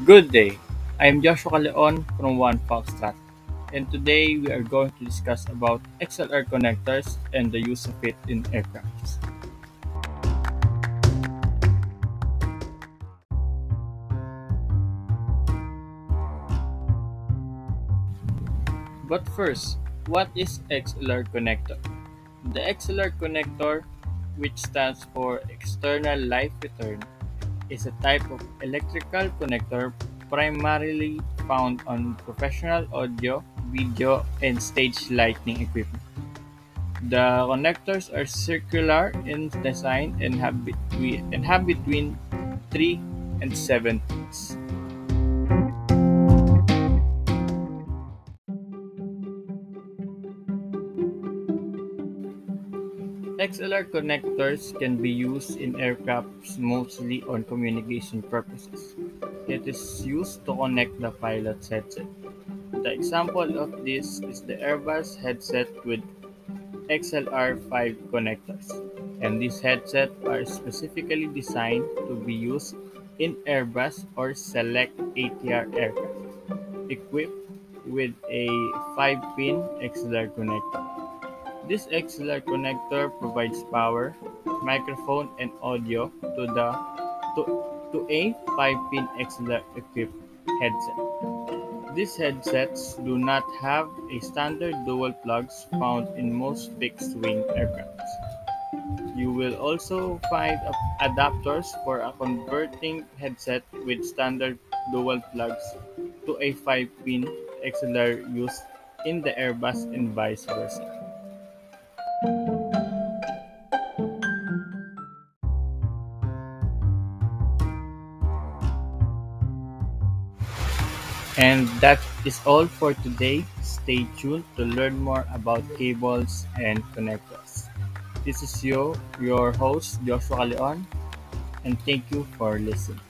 Good day. I am Joshua Leon from One Foxtrot, and today we are going to discuss about XLR connectors and the use of it in aircrafts. But first, what is XLR connector? The XLR connector, which stands for External Live Return, is a type of electrical connector primarily found on professional audio, video, and stage lighting equipment. The connectors are circular in design and have between, and have between 3 and 7 pins. XLR connectors can be used in aircrafts mostly on communication purposes. It is used to connect the pilot's headset. The example of this is the Airbus headset with XLR5 connectors, and these headsets are specifically designed to be used in Airbus or select ATR aircraft equipped with a 5-pin XLR connector. This XLR connector provides power, microphone, and audio to the to, to a 5-pin XLR-equipped headset. These headsets do not have a standard dual plugs found in most fixed-wing aircraft. You will also find adapters for a converting headset with standard dual plugs to a 5-pin XLR used in the Airbus and vice versa. And that is all for today. Stay tuned to learn more about cables and connectors. This is your, your host, Joshua Leon, and thank you for listening.